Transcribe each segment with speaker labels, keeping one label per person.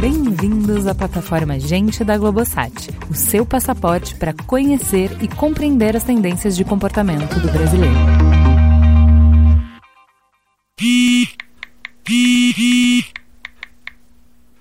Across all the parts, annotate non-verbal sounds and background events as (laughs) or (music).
Speaker 1: Bem-vindos à plataforma Gente da Globosat, o seu passaporte para conhecer e compreender as tendências de comportamento do brasileiro.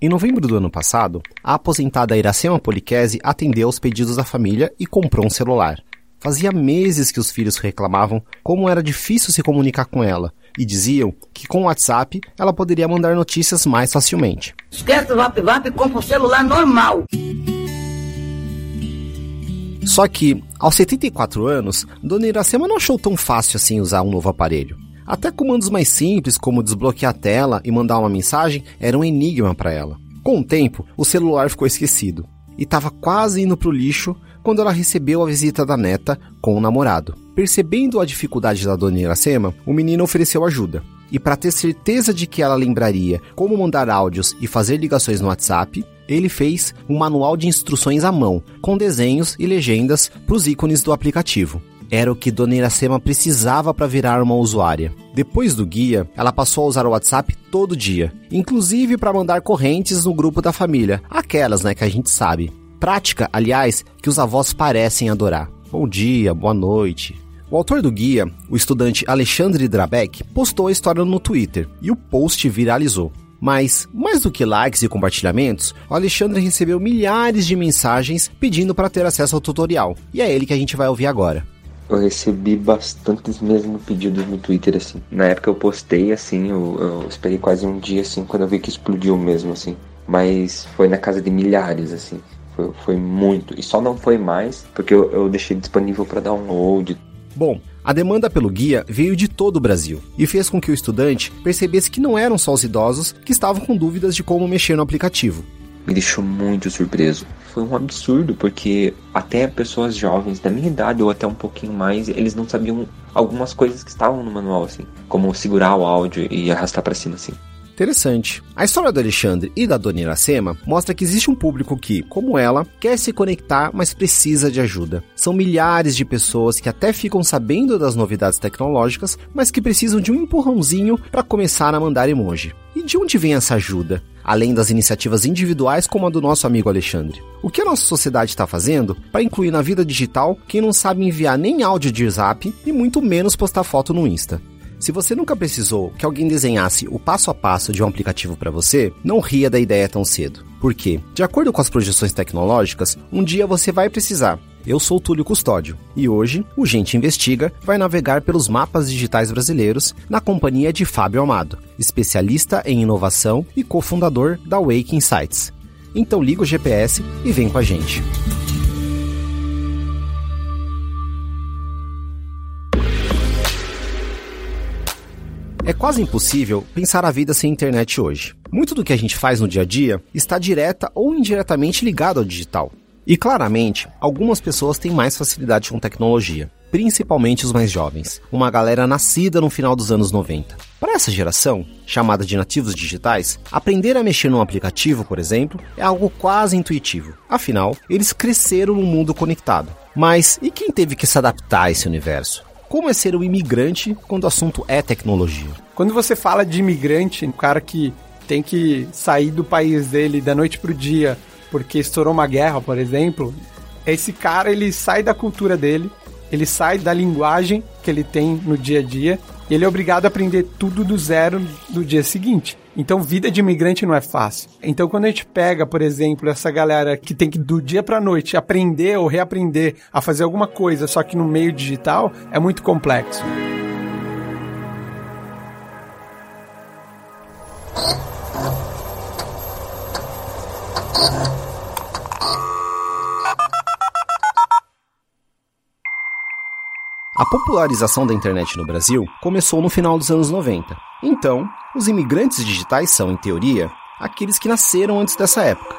Speaker 2: Em novembro do ano passado, a aposentada Iracema Poliquese atendeu aos pedidos da família e comprou um celular. Fazia meses que os filhos reclamavam como era difícil se comunicar com ela e diziam que com o WhatsApp ela poderia mandar notícias mais facilmente.
Speaker 3: Esquece o Vap e compra um celular normal.
Speaker 2: Só que, aos 74 anos, Dona Iracema não achou tão fácil assim usar um novo aparelho. Até comandos mais simples, como desbloquear a tela e mandar uma mensagem, era um enigma para ela. Com o tempo, o celular ficou esquecido e estava quase indo para o lixo quando ela recebeu a visita da neta com o namorado. Percebendo a dificuldade da dona Iracema, o menino ofereceu ajuda. E para ter certeza de que ela lembraria como mandar áudios e fazer ligações no WhatsApp, ele fez um manual de instruções à mão, com desenhos e legendas para os ícones do aplicativo era o que Dona Iracema precisava para virar uma usuária. Depois do guia, ela passou a usar o WhatsApp todo dia, inclusive para mandar correntes no grupo da família, aquelas, né, que a gente sabe. Prática, aliás, que os avós parecem adorar. Bom dia, boa noite. O autor do guia, o estudante Alexandre Drabeck, postou a história no Twitter e o post viralizou. Mas, mais do que likes e compartilhamentos, o Alexandre recebeu milhares de mensagens pedindo para ter acesso ao tutorial. E é ele que a gente vai ouvir agora
Speaker 4: eu recebi bastantes mesmo pedidos no Twitter, assim. Na época eu postei, assim, eu, eu, esperei quase um dia, assim, quando eu vi que explodiu mesmo, assim. Mas foi na casa de milhares, assim. Foi, foi muito. E só não foi mais porque eu, eu deixei disponível para download.
Speaker 2: Bom, a demanda pelo guia veio de todo o Brasil e fez com que o estudante percebesse que não eram só os idosos que estavam com dúvidas de como mexer no aplicativo
Speaker 4: me deixou muito surpreso. Foi um absurdo, porque até pessoas jovens da minha idade ou até um pouquinho mais, eles não sabiam algumas coisas que estavam no manual, assim, como segurar o áudio e arrastar para cima, assim.
Speaker 2: Interessante. A história do Alexandre e da Dona Iracema mostra que existe um público que, como ela, quer se conectar, mas precisa de ajuda. São milhares de pessoas que até ficam sabendo das novidades tecnológicas, mas que precisam de um empurrãozinho para começar a mandar emoji. E de onde vem essa ajuda? Além das iniciativas individuais como a do nosso amigo Alexandre. O que a nossa sociedade está fazendo para incluir na vida digital quem não sabe enviar nem áudio de zap e muito menos postar foto no Insta? Se você nunca precisou que alguém desenhasse o passo a passo de um aplicativo para você, não ria da ideia tão cedo. Por quê? De acordo com as projeções tecnológicas, um dia você vai precisar. Eu sou Túlio Custódio e hoje o Gente Investiga vai navegar pelos mapas digitais brasileiros na companhia de Fábio Amado, especialista em inovação e cofundador da Wake Insights. Então liga o GPS e vem com a gente. É quase impossível pensar a vida sem internet hoje. Muito do que a gente faz no dia a dia está direta ou indiretamente ligado ao digital. E claramente, algumas pessoas têm mais facilidade com tecnologia, principalmente os mais jovens, uma galera nascida no final dos anos 90. Para essa geração, chamada de nativos digitais, aprender a mexer num aplicativo, por exemplo, é algo quase intuitivo. Afinal, eles cresceram num mundo conectado. Mas e quem teve que se adaptar a esse universo? Como é ser um imigrante quando o assunto é tecnologia.
Speaker 5: Quando você fala de imigrante, um cara que tem que sair do país dele da noite pro dia porque estourou uma guerra, por exemplo, esse cara ele sai da cultura dele, ele sai da linguagem que ele tem no dia a dia e ele é obrigado a aprender tudo do zero no dia seguinte. Então, vida de imigrante não é fácil. Então, quando a gente pega, por exemplo, essa galera que tem que do dia para noite aprender ou reaprender a fazer alguma coisa, só que no meio digital, é muito complexo.
Speaker 2: A popularização da internet no Brasil começou no final dos anos 90. Então, os imigrantes digitais são, em teoria, aqueles que nasceram antes dessa época.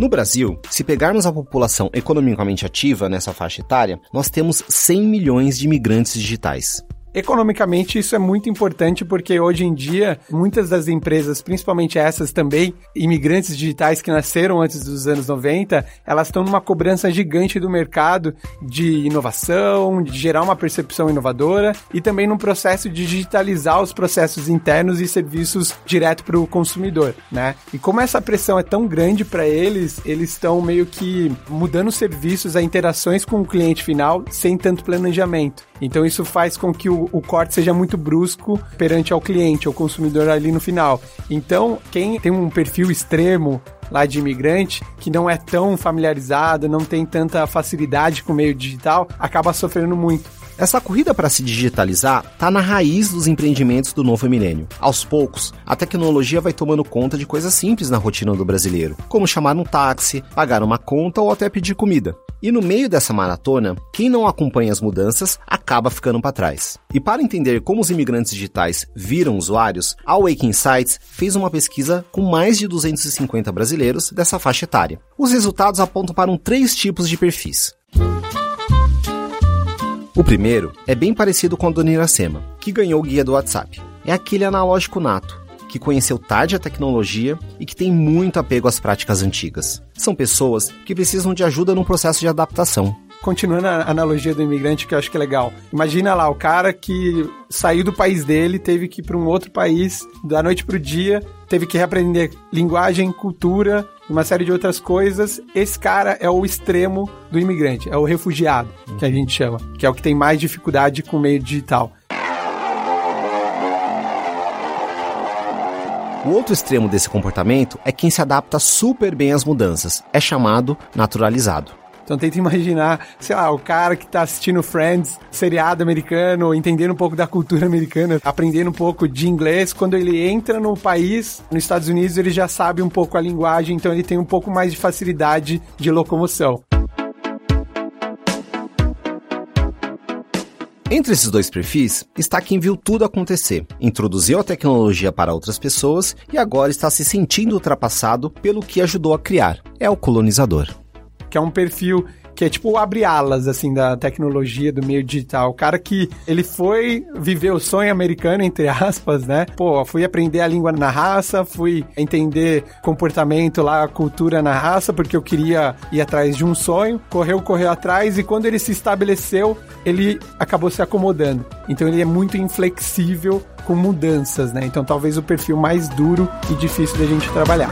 Speaker 2: No Brasil, se pegarmos a população economicamente ativa nessa faixa etária, nós temos 100 milhões de imigrantes digitais.
Speaker 5: Economicamente, isso é muito importante porque hoje em dia, muitas das empresas, principalmente essas também, imigrantes digitais que nasceram antes dos anos 90, elas estão numa cobrança gigante do mercado de inovação, de gerar uma percepção inovadora e também num processo de digitalizar os processos internos e serviços direto para o consumidor, né? E como essa pressão é tão grande para eles, eles estão meio que mudando os serviços, as interações com o cliente final sem tanto planejamento. Então isso faz com que o, o, corte seja muito brusco perante ao cliente, ao consumidor ali no final. Então, quem tem um perfil extremo lá de imigrante, que não é tão familiarizado, não tem tanta facilidade com o meio digital, acaba sofrendo muito.
Speaker 2: Essa corrida para se digitalizar está na raiz dos empreendimentos do novo milênio. Aos poucos, a tecnologia vai tomando conta de coisas simples na rotina do brasileiro, como chamar um táxi, pagar uma conta ou até pedir comida. E no meio dessa maratona, quem não acompanha as mudanças acaba ficando para trás. E para entender como os imigrantes digitais viram usuários, a Wake Insights fez uma pesquisa com mais de 250 brasileiros dessa faixa etária. Os resultados apontam para um três tipos de perfis. O primeiro é bem parecido com a Dona Iracema, que ganhou o guia do WhatsApp. É aquele analógico nato, que conheceu tarde a tecnologia e que tem muito apego às práticas antigas. São pessoas que precisam de ajuda no processo de adaptação.
Speaker 5: Continuando a analogia do imigrante, que eu acho que é legal. Imagina lá o cara que saiu do país dele, teve que ir para um outro país, da noite para o dia, teve que reaprender linguagem, cultura, uma série de outras coisas. Esse cara é o extremo do imigrante, é o refugiado, que a gente chama, que é o que tem mais dificuldade com o meio digital.
Speaker 2: O outro extremo desse comportamento é quem se adapta super bem às mudanças. É chamado naturalizado.
Speaker 5: Então tenta imaginar, sei lá, o cara que tá assistindo Friends, seriado americano, entendendo um pouco da cultura americana, aprendendo um pouco de inglês, quando ele entra no país, nos Estados Unidos, ele já sabe um pouco a linguagem, então ele tem um pouco mais de facilidade de locomoção.
Speaker 2: Entre esses dois perfis está quem viu tudo acontecer, introduziu a tecnologia para outras pessoas e agora está se sentindo ultrapassado pelo que ajudou a criar. É o colonizador
Speaker 5: que é um perfil que é tipo abre alas assim da tecnologia do meio digital. O cara que ele foi viver o sonho americano entre aspas, né? Pô, fui aprender a língua na raça, fui entender comportamento lá, cultura na raça, porque eu queria ir atrás de um sonho. Correu, correu atrás e quando ele se estabeleceu, ele acabou se acomodando. Então ele é muito inflexível com mudanças, né? Então talvez o perfil mais duro e difícil da gente trabalhar.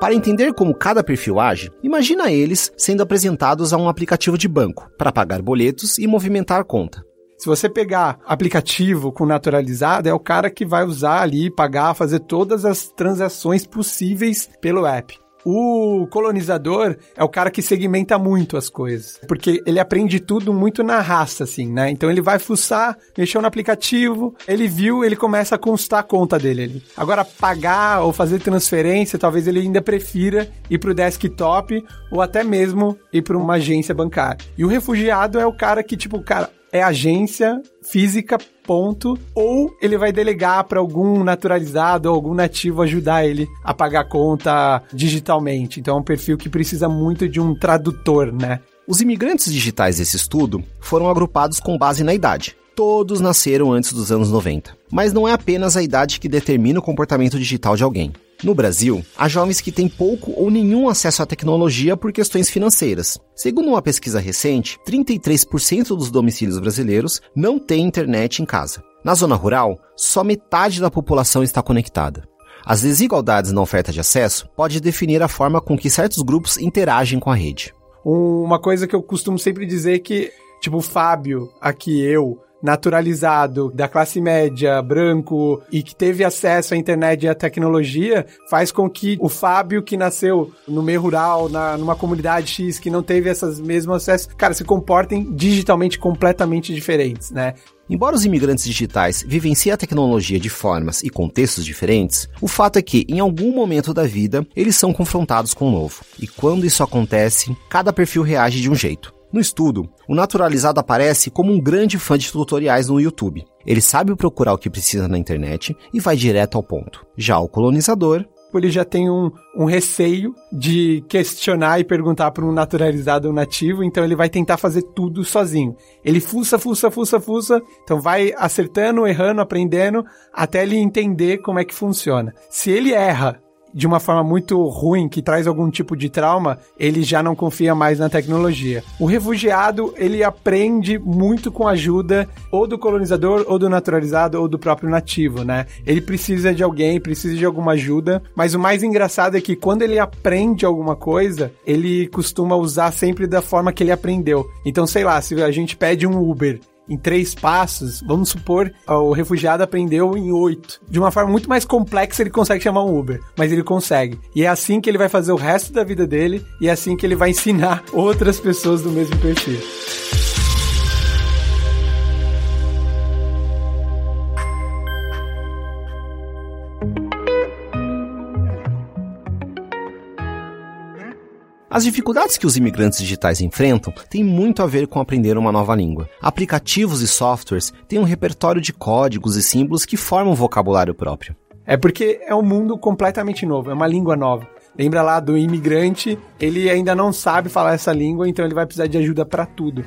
Speaker 2: Para entender como cada perfil age, imagina eles sendo apresentados a um aplicativo de banco para pagar boletos e movimentar conta.
Speaker 5: Se você pegar aplicativo com naturalizado, é o cara que vai usar ali, pagar, fazer todas as transações possíveis pelo app. O colonizador é o cara que segmenta muito as coisas, porque ele aprende tudo muito na raça, assim, né? Então ele vai fuçar, mexeu no aplicativo, ele viu, ele começa a constar a conta dele ali. Agora, pagar ou fazer transferência, talvez ele ainda prefira ir pro desktop ou até mesmo ir para uma agência bancária. E o refugiado é o cara que, tipo, cara, é agência física, ponto. Ou ele vai delegar para algum naturalizado ou algum nativo ajudar ele a pagar a conta digitalmente. Então é um perfil que precisa muito de um tradutor, né?
Speaker 2: Os imigrantes digitais desse estudo foram agrupados com base na idade. Todos nasceram antes dos anos 90. Mas não é apenas a idade que determina o comportamento digital de alguém. No Brasil, há jovens que têm pouco ou nenhum acesso à tecnologia por questões financeiras. Segundo uma pesquisa recente, 33% dos domicílios brasileiros não têm internet em casa. Na zona rural, só metade da população está conectada. As desigualdades na oferta de acesso pode definir a forma com que certos grupos interagem com a rede.
Speaker 5: Uma coisa que eu costumo sempre dizer é que, tipo, o Fábio, aqui eu, naturalizado, da classe média, branco e que teve acesso à internet e à tecnologia, faz com que o Fábio, que nasceu no meio rural, na, numa comunidade X, que não teve esses mesmos acessos, cara, se comportem digitalmente completamente diferentes, né?
Speaker 2: Embora os imigrantes digitais vivenciem a tecnologia de formas e contextos diferentes, o fato é que, em algum momento da vida, eles são confrontados com o novo. E quando isso acontece, cada perfil reage de um jeito. No estudo, o naturalizado aparece como um grande fã de tutoriais no YouTube. Ele sabe procurar o que precisa na internet e vai direto ao ponto. Já o colonizador
Speaker 5: ele já tem um, um receio de questionar e perguntar para um naturalizado ou nativo, então ele vai tentar fazer tudo sozinho. Ele fuça, fuça, fuça, fuça, então vai acertando, errando, aprendendo, até ele entender como é que funciona. Se ele erra de uma forma muito ruim, que traz algum tipo de trauma, ele já não confia mais na tecnologia. O refugiado, ele aprende muito com a ajuda ou do colonizador, ou do naturalizado, ou do próprio nativo, né? Ele precisa de alguém, precisa de alguma ajuda, mas o mais engraçado é que quando ele aprende alguma coisa, ele costuma usar sempre da forma que ele aprendeu. Então, sei lá, se a gente pede um Uber em três passos, vamos supor, o refugiado aprendeu em oito. De uma forma muito mais complexa, ele consegue chamar um Uber, mas ele consegue. E é assim que ele vai fazer o resto da vida dele e é assim que ele vai ensinar (laughs) outras pessoas do mesmo perfil.
Speaker 2: As dificuldades que os imigrantes digitais enfrentam têm muito a ver com aprender uma nova língua. Aplicativos e softwares têm um repertório de códigos e símbolos que formam um vocabulário próprio.
Speaker 5: É porque é um mundo completamente novo, é uma língua nova. Lembra lá do imigrante, ele ainda não sabe falar essa língua, então ele vai precisar de ajuda para tudo.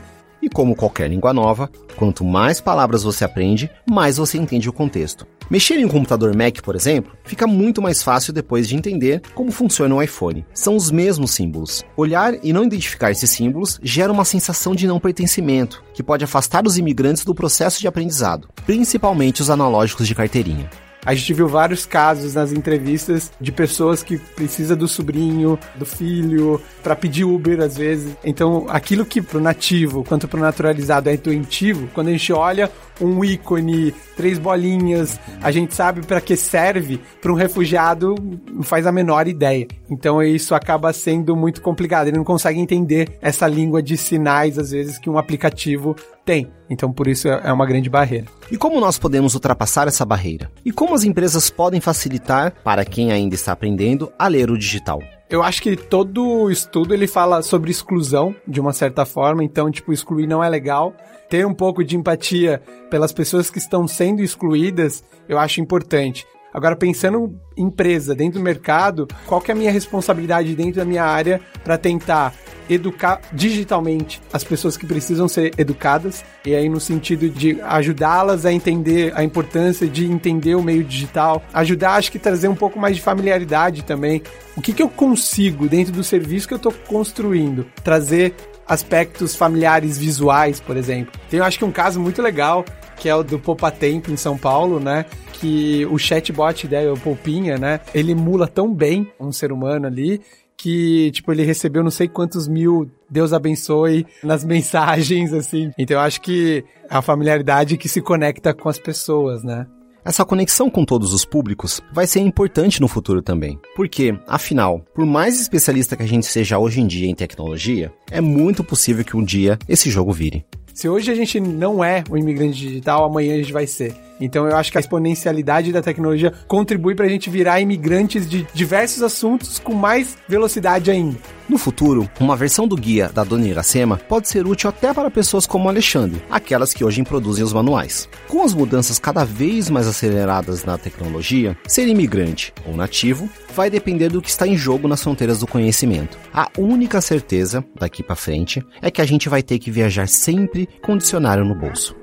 Speaker 2: Como qualquer língua nova, quanto mais palavras você aprende, mais você entende o contexto. Mexer em um computador Mac, por exemplo, fica muito mais fácil depois de entender como funciona o iPhone. São os mesmos símbolos. Olhar e não identificar esses símbolos gera uma sensação de não pertencimento, que pode afastar os imigrantes do processo de aprendizado, principalmente os analógicos de carteirinha.
Speaker 5: A gente viu vários casos nas entrevistas de pessoas que precisa do sobrinho, do filho, para pedir Uber às vezes. Então, aquilo que pro nativo quanto pro naturalizado é intuitivo, quando a gente olha um ícone, três bolinhas, a gente sabe para que serve, para um refugiado não faz a menor ideia. Então isso acaba sendo muito complicado. Ele não consegue entender essa língua de sinais, às vezes, que um aplicativo tem. Então por isso é uma grande barreira.
Speaker 2: E como nós podemos ultrapassar essa barreira? E como as empresas podem facilitar para quem ainda está aprendendo a ler o digital?
Speaker 5: Eu acho que todo estudo ele fala sobre exclusão de uma certa forma, então tipo excluir não é legal. Ter um pouco de empatia pelas pessoas que estão sendo excluídas, eu acho importante. Agora, pensando em empresa, dentro do mercado, qual que é a minha responsabilidade dentro da minha área para tentar educar digitalmente as pessoas que precisam ser educadas, e aí no sentido de ajudá-las a entender a importância de entender o meio digital, ajudar, acho que trazer um pouco mais de familiaridade também. O que, que eu consigo dentro do serviço que eu estou construindo? Trazer aspectos familiares visuais, por exemplo. Tem, eu acho que um caso muito legal, que é o do Poupa Tempo em São Paulo, né? Que o chatbot dele, o Poupinha, né? Ele emula tão bem um ser humano ali que, tipo, ele recebeu não sei quantos mil Deus abençoe nas (laughs) mensagens, assim. Então eu acho que a familiaridade que se conecta com as pessoas, né?
Speaker 2: Essa conexão com todos os públicos vai ser importante no futuro também. Porque, afinal, por mais especialista que a gente seja hoje em dia em tecnologia, é muito possível que um dia esse jogo vire.
Speaker 5: Se hoje a gente não é um imigrante digital, amanhã a gente vai ser. Então eu acho que a exponencialidade da tecnologia contribui para a gente virar imigrantes de diversos assuntos com mais velocidade ainda.
Speaker 2: No futuro, uma versão do guia da Dona Iracema pode ser útil até para pessoas como Alexandre, aquelas que hoje produzem os manuais. Com as mudanças cada vez mais aceleradas na tecnologia, ser imigrante ou nativo vai depender do que está em jogo nas fronteiras do conhecimento. A única certeza daqui para frente é que a gente vai ter que viajar sempre com dicionário no bolso.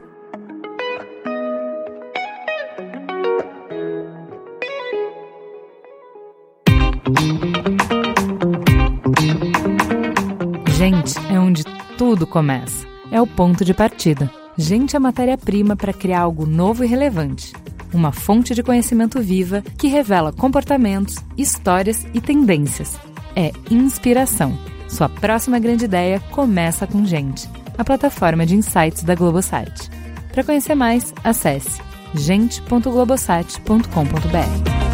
Speaker 1: Tudo começa. É o ponto de partida. Gente é matéria-prima para criar algo novo e relevante. Uma fonte de conhecimento viva que revela comportamentos, histórias e tendências. É inspiração. Sua próxima grande ideia começa com Gente, a plataforma de insights da Globosat. Para conhecer mais, acesse gente.globosat.com.br.